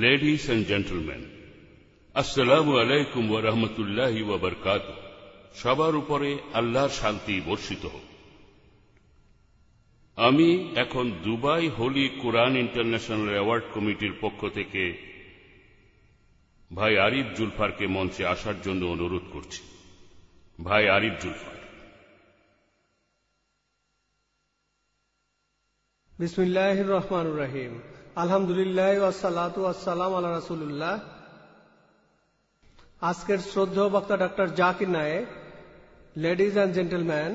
Ladies and gentlemen, আসসালামু আলাইকুম ওয়া রাহমাতুল্লাহি ওয়া বারাকাতুহু সবার উপরে আল্লাহর শান্তি বর্ষিত হোক। আমি এখন Dubai holy Quran international award কমিটির পক্ষ থেকে ভাই আরিফ জুলফারকে মঞ্চে আসার জন্য অনুরোধ করছি। ভাই আরিফ জুলফার। বিসমিল্লাহ রহমান রাহিম। আলহামদুলিল্লাহ ওয়াসালাতু ওয়াসালাম আল্লাহ আজকের শ্রদ্ধেয় বক্তা doctor Zakir Naik, ladies and gentleman,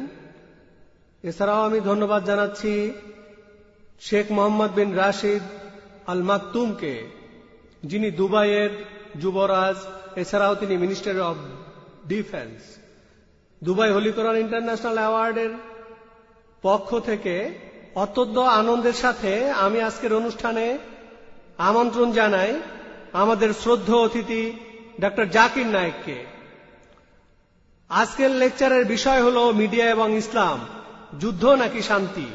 এছাড়াও আমি ধন্যবাদ জানাচ্ছি শেখ মোহাম্মদ বিন রাশিদ আল মাকতুমকে যিনি দুবাইয়ের যুবরাজ, এছাড়াও তিনি minister of defence. Dubai holy Quran international অ্যাওয়ার্ডের পক্ষ থেকে অত্যন্ত আনন্দের সাথে আমি আজকের অনুষ্ঠানে আমন্ত্রণ জানাই আমাদের শ্রদ্ধ অতিথি ডক্টর জাকির নায়েককে। আজকের লেকচারের বিষয় হল মিডিয়া এবং ইসলাম, যুদ্ধ নাকি শান্তি?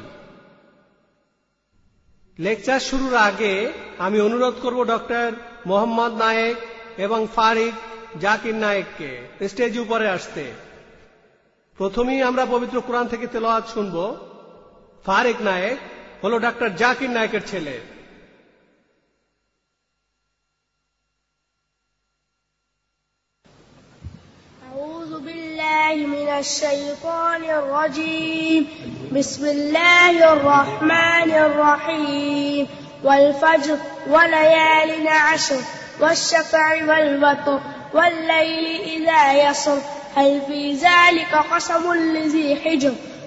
লেকচার শুরুর আগে আমি অনুরোধ করব ডক্টর মোহাম্মদ নায়েক এবং ফারিক জাকির নায়েককে স্টেজ উপরে আসতে। প্রথমেই আমরা পবিত্র কোরআন থেকে তেলাওয়াত শুনব। ফারিক নায়েক হল ডক্টর জাকির নায়েকের ছেলে أعوذ بالله من الشيطان الرجيم بسم الله الرحمن الرحيم والفجر وليال عشر والشفع والوتر والليل إذا يسر هل في ذلك قسم لذي حجر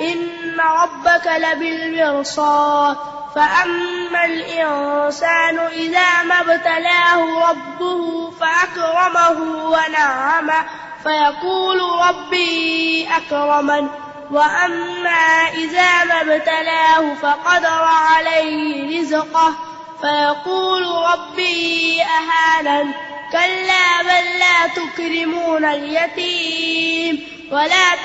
إن ربك لبالمرصاد. فأما الإنسان إذا ما ابتلاه ربه فأكرمه ونعمه فيقول ربي أكرمن. وأما إذا ما ابتلاه فقدر عليه رزقه فيقول ربي أهانن. كلا بل لا تكرمون اليتيم ولا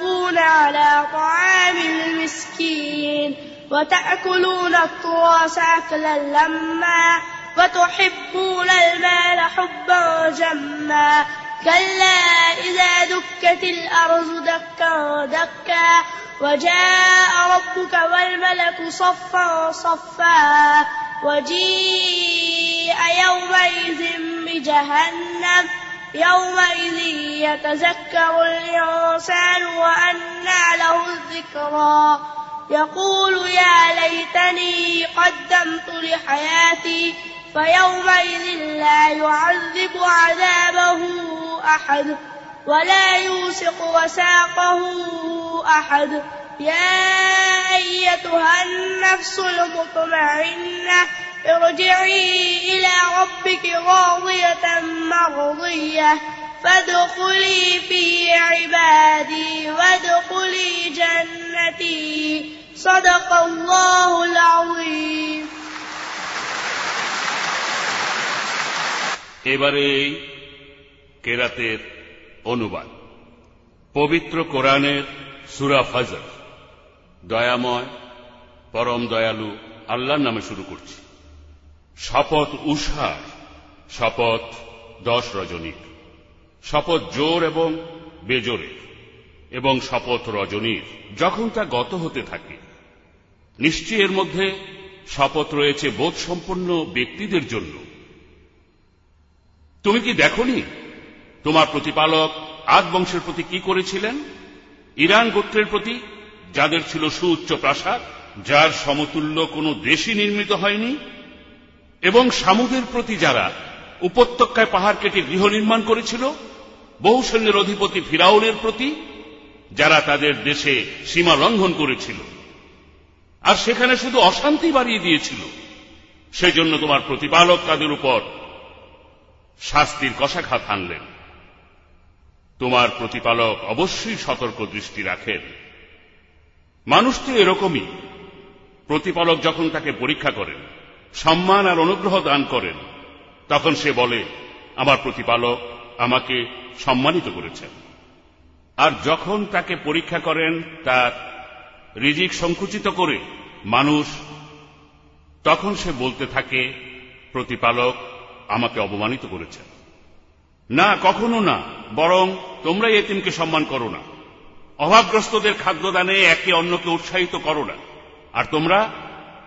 تحاضون على طعام المسكين وتأكلون التراث أكلا لما وتحبون المال حبا جما كلا إذا دكت الأرض دكا دكا وجاء ربك والملك صفا صفا وجيء يومئذ بجهنم يومئذ يتذكر الإنسان وأنى له الذكرى. يقول يا ليتني قدمت لحياتي فيومئذ لا يعذب عذابه أحد ولا يوثق وثاقه أحد. يا أيتها النفس المطمئنة ارجعي إلى ربك راضية مرضية فادخلي في عبادي وادخلي جنتي صدق الله العظيم এবারে এই কেরাতের অনুবাদ পবিত্র কোরআনের সুরা ফজর দয়াময় পরম দয়ালু আল্লাহর নামে শুরু করছি শপথ উষার, শপথ দশ রজনীর শপথ জোর এবং বেজোরের, এবং শপথ রজনীর, যখন তা গত হতে থাকে। নিশ্চয় এর মধ্যে শপথ রয়েছে বোধ সম্পন্ন ব্যক্তিদের জন্য। তুমি কি দেখনি? তোমার প্রতিপালক আদ বংশের প্রতি কি করেছিলেন? ইরান গোত্রের প্রতি, যাদের ছিল সুউচ্চ প্রাসাদ, যার সমতুল্য কোনো দেশই নির্মিত হয়নি এবং সামুদের প্রতি যারা উপত্যকায় পাহাড় কেটে গৃহ নির্মাণ করেছিল, বহু সৈন্যের অধিপতি ফিরাউনের প্রতি যারা তাদের দেশে সীমা লঙ্ঘন করেছিল। আর সেখানে শুধু অশান্তি বাড়িয়ে দিয়েছিল। সেজন্য তোমার প্রতিপালক তাদের উপর শাস্তির কষাঘাত আনলেন তোমার প্রতিপালক অবশ্যই সতর্ক দৃষ্টি রাখেন। মানুষ তো এরকমই। প্রতিপালক যখন তাকে পরীক্ষা করেন সম্মান আর অনুগ্রহ দান করেন। তখন সে বলে, আমার প্রতিপালক আমাকে সম্মানিত করেছেন। আর যখন তাকে পরীক্ষা করেন তার রিজিক সংকুচিত করে মানুষ, তখন সে বলতে থাকে, প্রতিপালক আমাকে অপমানিত করেছেন। না, কখনো না, বরং তোমরা এতিমকে সম্মান করো না। অভাবগ্রস্তদের খাদ্যদানে একে অন্যকে উৎসাহিত করো না। আর তোমরা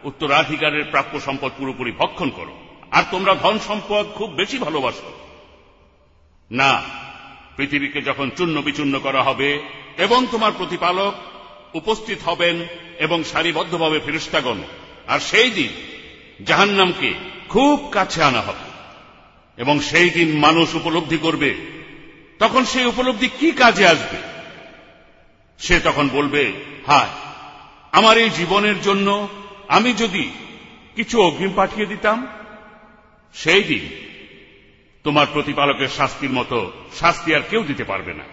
উত্তরাধিকারের প্রাপ্য সম্পদ পুরোপুরি ভক্ষণ করো। আর তোমরা ধন সম্পদ খুব বেশি ভালোবাসো। না, পৃথিবীকে যখন চূর্ণ বিচূর্ণ করা হবে এবং তোমার প্রতিপালক উপস্থিত হবেন এবং সারিবদ্ধভাবে ফেরিস্তাগণ আর সেই দিন জাহান্নামকে খুব কাছে আনা হবে। এবং সেই দিন মানুষ উপলব্ধি করবে। তখন সেই উপলব্ধি কি কাজে আসবে? সে তখন বলবে, হায়, আমার এই জীবনের জন্য আমি যদি কিছু অগ্রিম পাঠিয়ে দিতাম, সেই দিন তোমার প্রতিপালকের শাস্তির মতো শাস্তি আর কেউ দিতে পারবে না।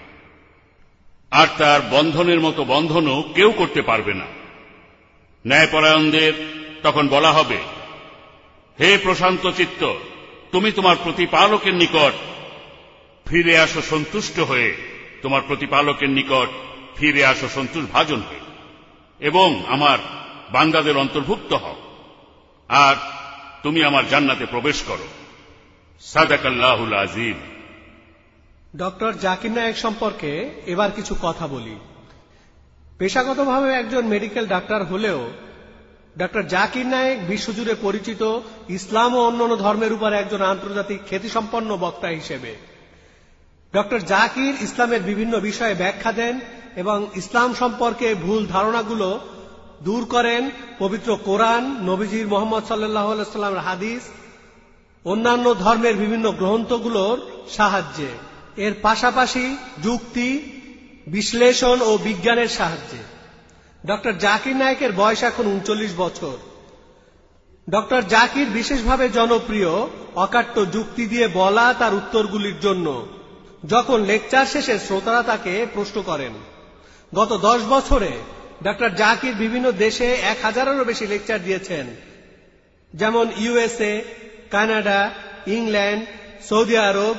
আর তার বন্ধনের মতো বন্ধনও কেউ করতে পারবে না। ন্যায়পরায়ণদের তখন বলা হবে, হে প্রশান্ত চিত্ত, তুমি তোমার প্রতিপালকের নিকট ফিরে আসো সন্তুষ্ট হয়ে, তোমার প্রতিপালকের নিকট ফিরে আসো সন্তোষ ভাজন হয়ে। এবং আমার বান্দাদের অন্তর্ভুক্ত হও। আর তুমি আমার জান্নাতে প্রবেশ করো। সাদাকাল্লাহুল আজিম। ডক্টর জাকির নায়েক সম্পর্কে এবার কিছু কথা বলি। পেশাগতভাবে একজন মেডিকেল ডাক্তার হলেও ডক্টর জাকির নায়েক বিশ্বজুড়ে পরিচিত ইসলাম ও অন্যান্য ধর্মের উপর একজন আন্তর্জাতিক খ্যাতিসম্পন্ন বক্তা হিসেবে। ডক্টর জাকির ইসলামের বিভিন্ন বিষয়ে ব্যাখ্যা দেন এবং ইসলাম সম্পর্কে ভুল ধারণাগুলো দূর করেন পবিত্র কোরআন, নবীজির মোহাম্মদ সাল্লাহ সাল্লামের হাদিস, অন্যান্য ধর্মের বিভিন্ন গ্রন্থগুলোর সাহায্যে। এর পাশাপাশি যুক্তি, বিশ্লেষণ ও বিজ্ঞানের সাহায্যে। ডক্টর জাকির নায়কের বয়স এখন উনচল্লিশ বছর। ডক্টর জাকির বিশেষভাবে জনপ্রিয় অকাট্য যুক্তি দিয়ে বলা তার উত্তরগুলির জন্য। যখন লেকচার শেষে শ্রোতারা তাকে প্রশ্ন করেন, গত দশ বছরে ডক্টর জাকির বিভিন্ন দেশে এক হাজারেরও বেশি লেকচার দিয়েছেন। যেমন ইউএসএ, কানাডা, ইংল্যান্ড, সৌদি আরব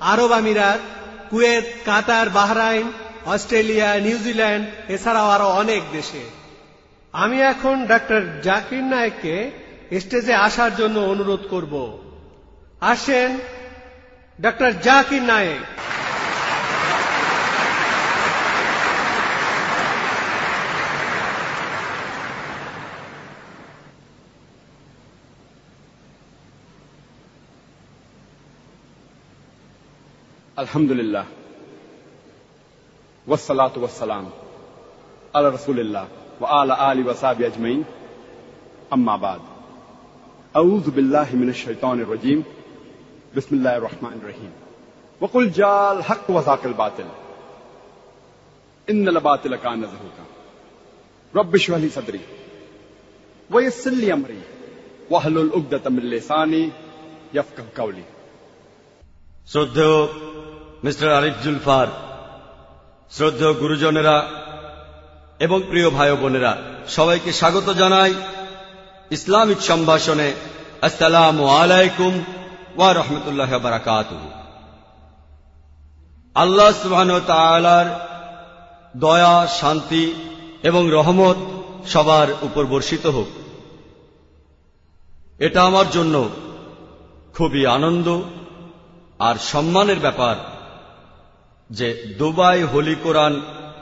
আরব আমিরাত, Kuwait, Qatar, Bahrain, Australia, New Zealand, এছাড়াও আরও অনেক দেশে। আমি এখন ডক্টর জাকির নায়ককে স্টেজে আসার জন্য অনুরোধ করব। আসেন doctor Zakir Naik. الحمد للہ وسلاۃ وسلام رسول اللہ و علی وصاب اجمعین. اما بعد، اعوذ باللہ من الشیطان الرجیم. بسم اللہ الرحمن الرحیم. وقل جال حق وزاق الباطل. ان الباطل کا نظر کا رب شہلی صدری. ویسر لی امری. وحل العقدة من لسانی یفقہ قولی. سو so mister Arif Julfar, শ্রদ্ধেয় গুরুজনেরা এবং প্রিয় ভাই বোনেরা সবাইকে স্বাগত জানাই ইসলামিক সম্ভাষণে। আসসালাম আলাইকুম ওয়া রহমতুল্লাহ বারাকাত আল্লাহ সুবহান দয়া, শান্তি এবং রহমত সবার উপর বর্ষিত হোক। এটা আমার জন্য খুবই আনন্দ আর সম্মানের ব্যাপার যে দুবাই হোলি কোরআন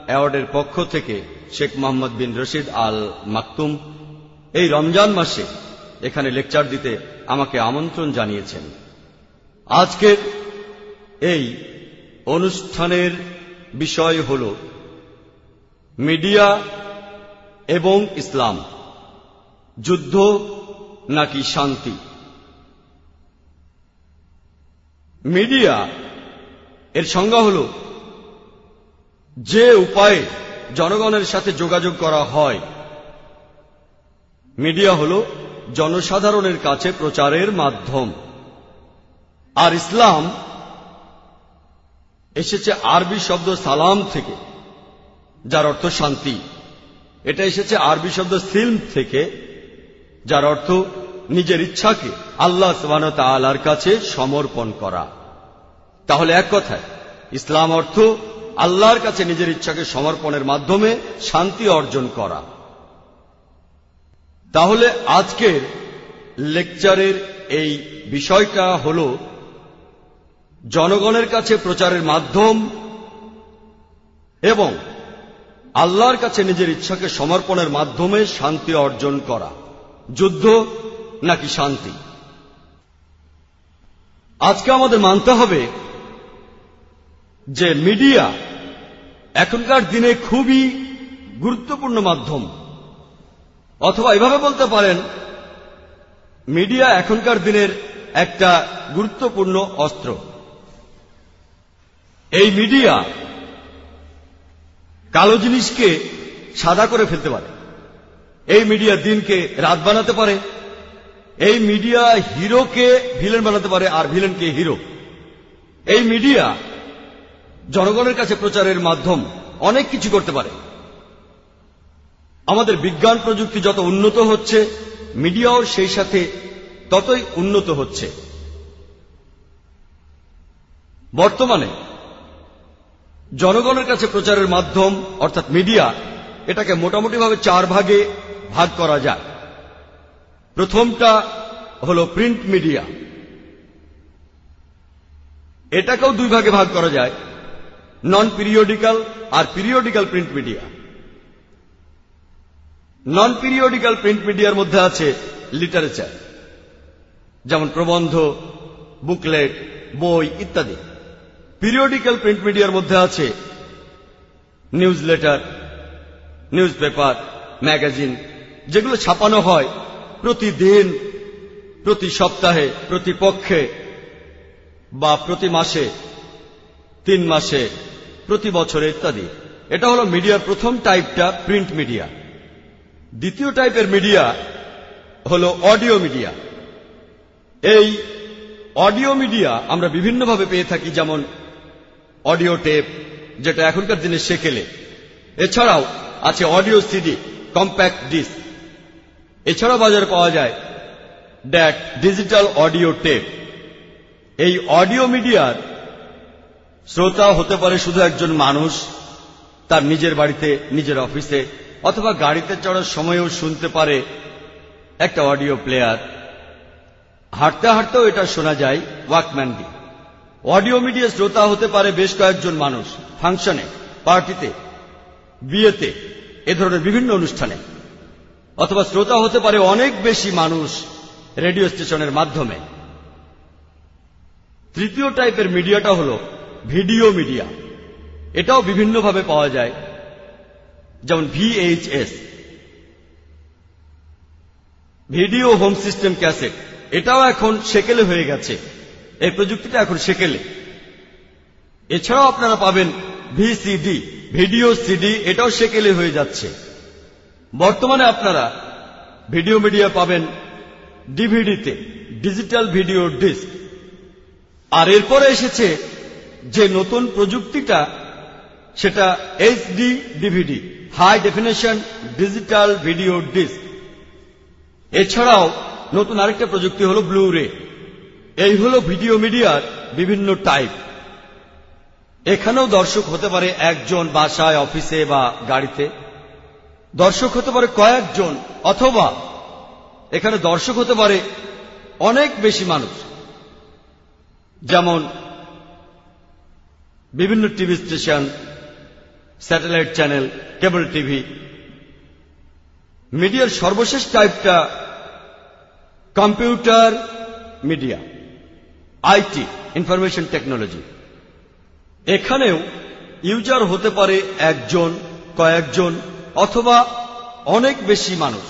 অ্যাওয়ার্ডের পক্ষ থেকে শেখ মোহাম্মদ বিন রশিদ আল মাকতুম এই রমজান মাসে এখানে লেকচার দিতে আমাকে আমন্ত্রণ জানিয়েছেন। আজকের এই অনুষ্ঠানের বিষয় হল মিডিয়া এবং ইসলাম, যুদ্ধ নাকি শান্তি? মিডিয়া এর সংজ্ঞা হল, যে উপায়ে জনগণের সাথে যোগাযোগ করা হয়, মিডিয়া হল জনসাধারণের কাছে প্রচারের মাধ্যম। আর ইসলাম এসেছে আরবি শব্দ সালাম থেকে, যার অর্থ শান্তি। এটা এসেছে আরবি শব্দ সিল্ম থেকে, যার অর্থ নিজের ইচ্ছাকে আল্লাহ সবান তালার কাছে সমর্পণ করা। তাহলে এক কথায়, ইসলাম অর্থ আল্লাহর কাছে নিজের ইচ্ছাকে সমর্পণের মাধ্যমে শান্তি অর্জন করা। তাহলে আজকের লেকচারের এই বিষয়টা হল, জনগণের কাছে প্রচারের মাধ্যম এবং আল্লাহর কাছে নিজের ইচ্ছাকে সমর্পণের মাধ্যমে শান্তি অর্জন করা। যুদ্ধ নাকি শান্তি? আজকে আমাদের মানতে হবে যে মিডিয়া এখনকার দিনে খুবই গুরুত্বপূর্ণ মাধ্যম। অথবা এভাবে বলতে পারেন, মিডিয়া এখনকার দিনের একটা গুরুত্বপূর্ণ অস্ত্র। এই মিডিয়া কালো জিনিসকে সাদা করে ফেলতে পারে। এই মিডিয়া দিনকে রাত বানাতে পারে। এই মিডিয়া হিরোকে ভিলেন বানাতে পারে আর ভিলেনকে হিরো। এই মিডিয়া জনগণের কাছে প্রচারের মাধ্যম অনেক কিছু করতে পারে। আমাদের বিজ্ঞান প্রযুক্তি যত উন্নত হচ্ছে, মিডিয়াও সেই সাথে ততই উন্নত হচ্ছে। বর্তমানে জনগণের কাছে প্রচারের মাধ্যম, অর্থাৎ মিডিয়া, এটাকে মোটামুটিভাবে চার ভাগে ভাগ করা যায়। প্রথমটা হল প্রিন্ট মিডিয়া। এটাকেও দুই ভাগে ভাগ করা যায়। নন পিরিয়ডিক্যাল আর periodical print media non periodical print মিডিয়ার মধ্যে আছে লিটারেচার যেমন প্রবন্ধ বুকলেট বই ইত্যাদি। পিরিয়ডিক্যাল প্রিন্ট মিডিয়ার মধ্যে আছে newsletter newspaper magazine যেগুলো ছাপানো হয় প্রতিদিন, প্রতি সপ্তাহে, প্রতি পক্ষে বা প্রতি মাসে। তিন মাসে প্রতি বছরে ইত্যাদি। এটা হলো মিডিয়ার প্রথম টাইপটা প্রিন্ট মিডিয়া। দ্বিতীয় টাইপের মিডিয়া হল অডিও মিডিয়া। এই অডিও মিডিয়া আমরা বিভিন্নভাবে পেয়ে থাকি, যেমন অডিও টেপ, যেটা এখনকার দিনে সেকেলে। এছাড়াও আছে অডিও সিডি, কম্প্যাক্ট ডিস্ক। এছাড়াও বাজারে পাওয়া যায় ড্যাট ডিজিটাল অডিও টেপ। এই অডিও মিডিয়ার শ্রোতা হতে পারে শুধু একজন মানুষ, তার নিজের বাড়িতে, নিজের অফিসে, অথবা গাড়িতে চড়ার সময়ও শুনতে পারে একটা অডিও প্লেয়ার। হাঁটতে হাঁটতেও এটা শোনা যায়, ওয়াকম্যান দিয়ে। অডিও মিডিয়া শ্রোতা হতে পারে বেশ কয়েকজন মানুষ, ফাংশনে, পার্টিতে, বিয়েতে, এ ধরনের বিভিন্ন অনুষ্ঠানে। অথবা শ্রোতা হতে পারে অনেক বেশি মানুষ রেডিও স্টেশনের মাধ্যমে। তৃতীয় টাইপের মিডিয়াটা হল ভিডিও মিডিয়া। এটাও বিভিন্নভাবে পাওয়া যায়। যেমন VHS video home system cassette. এটাও এখন সেকেলে হয়ে গেছে। এই প্রযুক্তিটা এখন সেকেলে। এছাড়াও আপনারা পাবেন ভিসিডি ভিডিও সিডি এটাও সেকেলে হয়ে যাচ্ছে। বর্তমানে আপনারা ভিডিও মিডিয়া পাবেন ডিভিডিতে ডিজিটাল ভিডিও ডিস্ক। আর এরপরে এসেছে যে নতুন প্রযুক্তিটা, সেটা HD DVD high definition digital video disc এছাড়াও নতুন আরেকটা প্রযুক্তি হল ব্লু রে এই হল ভিডিও মিডিয়ার বিভিন্ন টাইপ। এখানেও দর্শক হতে পারে একজন বাসায়, অফিসে বা গাড়িতে। দর্শক হতে পারে কয়েকজন, অথবা এখানে দর্শক হতে পারে অনেক বেশি মানুষ। যেমন বিভিন্ন TV station, satellite channel, cable TV. মিডিয়ার সর্বশেষ টাইপটা computer media, IT, information technology. এখানেও ইউজার হতে পারে একজন, কয়েকজন, অথবা অনেক বেশি মানুষ।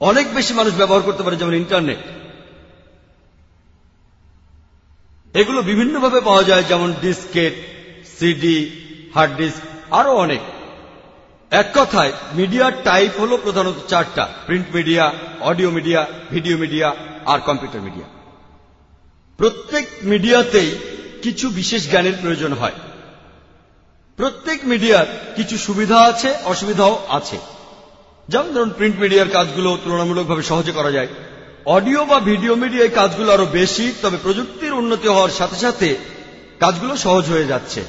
অনেক বেশি মানুষ ব্যবহার করতে পারে যেমন ইন্টারনেট। এগুলো বিভিন্নভাবে পাওয়া যায়, যেমন ডিস্কেট, সিডি, হার্ড ডিস্ক আরও অনেক। এক কথায় মিডিয়ার টাইপ হলো প্রধানত চারটা, print media, audio media, video media আর কম্পিউটার মিডিয়া। প্রত্যেক মিডিয়াতেই কিছু বিশেষ জ্ঞানের প্রয়োজন হয়। প্রত্যেক মিডিয়ার কিছু সুবিধা আছে, অসুবিধাও আছে। যেমন ধরুন, প্রিন্ট মিডিয়ার কাজগুলো তুলনামূলকভাবে সহজে করা যায়। অডিও বা ভিডিও মিডিয়ায় কাজগুলো আরও বেশি, তবে প্রযুক্তির উন্নতি হওয়ার সাথে সাথে কাজগুলো সহজ হয়ে যাচ্ছে।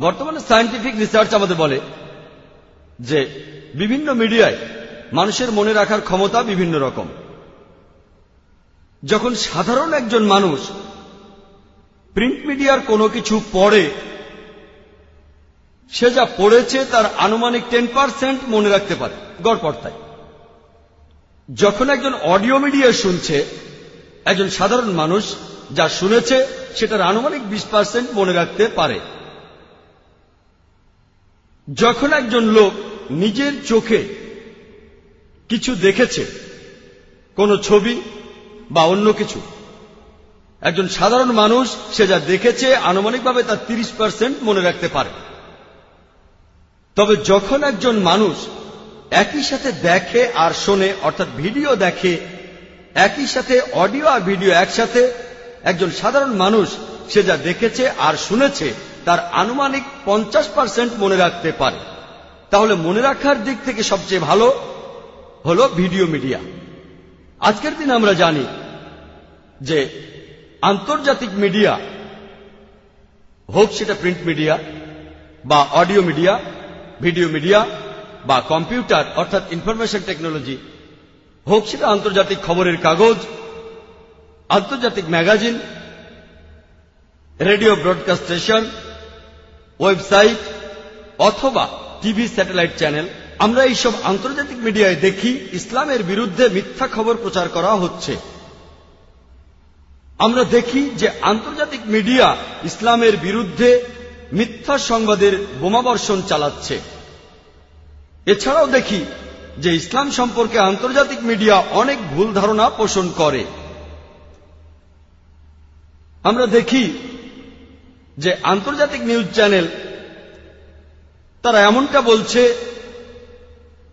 বর্তমানে সায়েন্টিফিক রিসার্চ আমাদের বলে যে, বিভিন্ন মিডিয়ায় মানুষের মনে রাখার ক্ষমতা বিভিন্ন রকম। যখন সাধারণ একজন মানুষ প্রিন্ট মিডিয়ার কোনো কিছু পড়ে, সে যা পড়েছে তার আনুমানিক টেন পার্সেন্ট মনে রাখতে পারে গড়পড়তায় যখন একজন অডিও মিডিয়া শুনছে, একজন সাধারণ মানুষ যা শুনেছে, সেটার আনুমানিক বিশ পার্সেন্ট মনে রাখতে পারে। যখন একজন লোক নিজের চোখে কিছু দেখেছে, কোনো ছবি বা অন্য কিছু, একজন সাধারণ মানুষ সে যা দেখেছে, আনুমানিকভাবে তার তিরিশ পার্সেন্ট মনে রাখতে পারে। তবে যখন একজন মানুষ একই সাথে দেখে আর শোনে, অর্থাৎ ভিডিও দেখে, একই সাথে অডিও আর ভিডিও একসাথে, একজন সাধারণ মানুষ, সে যা দেখেছে আর শুনেছে, তার আনুমানিক পঞ্চাশ পার্সেন্ট মনে রাখতে পারে। তাহলে মনে রাখার দিক থেকে সবচেয়ে ভালো হল ভিডিও মিডিয়া। আজকের দিন আমরা জানি যে আন্তর্জাতিক মিডিয়া, হোক সেটা প্রিন্ট মিডিয়া বা অডিও মিডিয়া, ভিডিও মিডিয়া বা কম্পিউটার, অর্থাৎ ইনফরমেশন টেকনোলজি, হোক সেটা আন্তর্জাতিক খবরের কাগজ, আন্তর্জাতিক magazine, radio broadcast station, website, অথবা টিভি স্যাটেলাইট চ্যানেল, আমরা এইসব আন্তর্জাতিক মিডিয়ায় দেখি ইসলামের বিরুদ্ধে মিথ্যা খবর প্রচার করা হচ্ছে। আমরা দেখি যে আন্তর্জাতিক মিডিয়া ইসলামের বিরুদ্ধে মিথ্যা সংবাদের বোমাবর্ষণ চালাচ্ছে। এছাড়াও দেখি যে ইসলাম সম্পর্কে আন্তর্জাতিক মিডিয়া অনেক ভুল ধারণা পোষণ করে। আমরা দেখি যে আন্তর্জাতিক নিউজ চ্যানেল তারা এমনটা বলছে,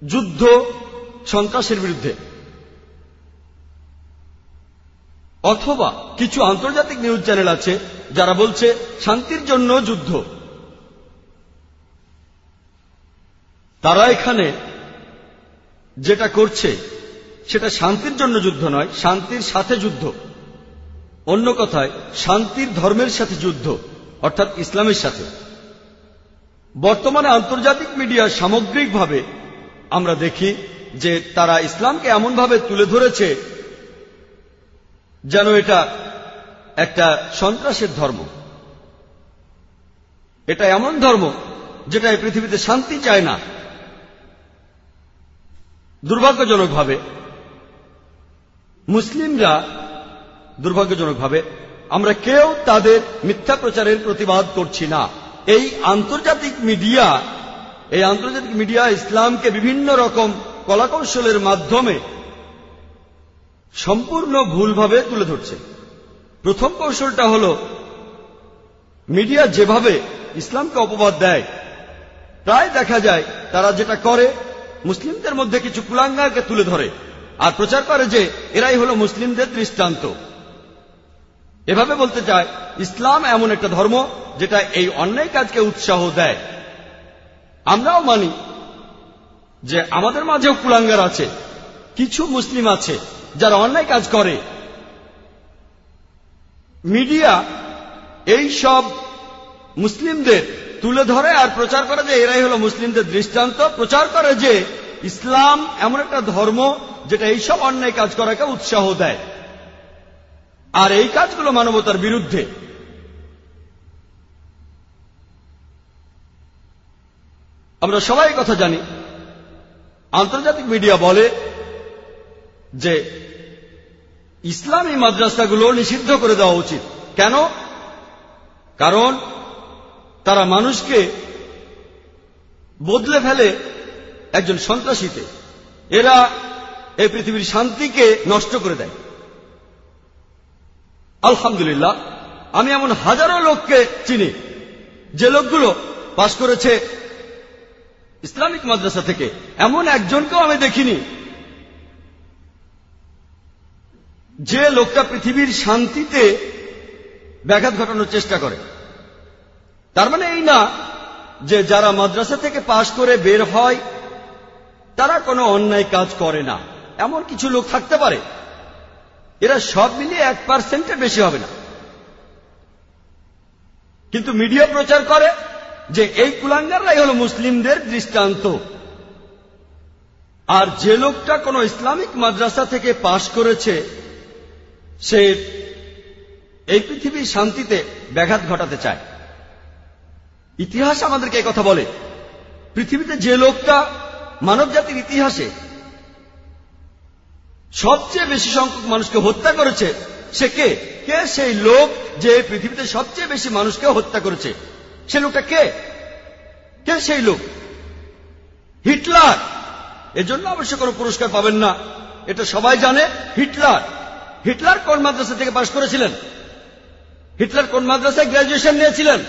যুদ্ধ সন্ত্রাসের বিরুদ্ধে। অথবা কিছু আন্তর্জাতিক নিউজ চ্যানেল আছে যারা বলছে, শান্তির জন্য যুদ্ধ। তারা এখানে যেটা করছে, সেটা শান্তির জন্য যুদ্ধ নয়, শান্তির সাথে যুদ্ধ। অন্য কথায়, শান্তির ধর্মের সাথে যুদ্ধ, অর্থাৎ ইসলামের সাথে। বর্তমানে আন্তর্জাতিক মিডিয়া সামগ্রিকভাবে আমরা দেখি যে তারা ইসলামকে এমনভাবে তুলে ধরেছে যেন এটা একটা সন্ত্রাসের ধর্ম। এটা এমন ধর্ম যেটা এই পৃথিবীতে শান্তি চায় না। দুর্ভাগ্যজনকভাবে, মুসলিমরা দুর্ভাগ্যজনকভাবে, আমরা কেউ তাদের মিথ্যা প্রচারের প্রতিবাদ করছি না। এই আন্তর্জাতিক মিডিয়া, এই আন্তর্জাতিক মিডিয়া ইসলামকে বিভিন্ন রকম কলাকৌশলের মাধ্যমে সম্পূর্ণ ভুলভাবে তুলে ধরছে। প্রথম কৌশলটা হল, মিডিয়া যেভাবে ইসলামকে অপবাদ দেয়, প্রায় দেখা যায় তারা যেটা করে মুসলিমদের মধ্যে কিছু কুলাঙ্গারকে তুলে ধরে আর প্রচার করে যে এরাই হল মুসলিমদের দৃষ্টান্ত। এভাবে বলতে চায়, ইসলাম এমন একটা ধর্ম যেটা এই অন্যায় কাজকে উৎসাহ দেয়। আমরাও মানি যে আমাদের মাঝেও কুলাঙ্গার আছে, কিছু মুসলিম আছে যারা অন্যায় কাজ করে। মিডিয়া এই সব মুসলিমদের তুলে ধরে আর প্রচার করে যে এরাই হলো মুসলিমদের দৃষ্টান্ত, প্রচার করে যে ইসলাম এমন একটা ধর্ম যেটা এইসব অন্যায় কাজ করাকে উৎসাহ দেয়। আর এই কাজগুলো মানবতার বিরুদ্ধে। আমরা সবাই কথা জানি। আন্তর্জাতিক মিডিয়া বলে যে ইসলামী মাদ্রাসাগুলো নিষিদ্ধ করে দেওয়া উচিত। কেন? কারণ তারা মানুষকে বদলে ফেলে একজন সন্ত্রাসীতে এরা এই পৃথিবীর শান্তিকে নষ্ট করে দেয়। আলহামদুলিল্লাহ, আমি এমন হাজারো লোককে চিনি, যে লোকগুলো পাশ করেছে ইসলামিক মাদ্রাসা থেকে। এমন একজনকেও আমি দেখিনি, যে লোকটা পৃথিবীর শান্তিতে ব্যাঘাত ঘটানোর চেষ্টা করে। তার মানে এই না যে যারা মাদ্রাসা থেকে পাশ করে বের হয়, তারা কোনো অন্যায় কাজ করে না। এমন কিছু লোক থাকতে পারে। এরা সব মিলিয়ে এক পার্সেন্টের বেশি হবে না। কিন্তু মিডিয়া প্রচার করে যে এই কুলাঙ্গাররাই হল মুসলিমদের দৃষ্টান্ত। আর যে লোকটা কোন ইসলামিক মাদ্রাসা থেকে পাশ করেছে, সে এই পৃথিবীর শান্তিতে ব্যাঘাত ঘটাতে চায়। ইতিহাস আমাদেরকে কথা বলে। পৃথিবীতে যে লোকটা মানব জাতির ইতিহাসে সবচেয়ে বেশি সংখ্যক মানুষকে হত্যা করেছে, সে কে? কে সেই লোক যে পৃথিবীতে সবচেয়ে বেশি মানুষকে হত্যা করেছে? সে লোকটা কে? কে সেই লোক? হিটলার! এজন্য অবশ্য কোনো পুরস্কার পাবেন না। এটা সবাই জানে, হিটলার। হিটলার কোন মাদ্রাসা থেকে পাশ করেছিলেন? হিটলার কোন মাদ্রাসায় গ্রাজুয়েশন নিয়েছিলেন?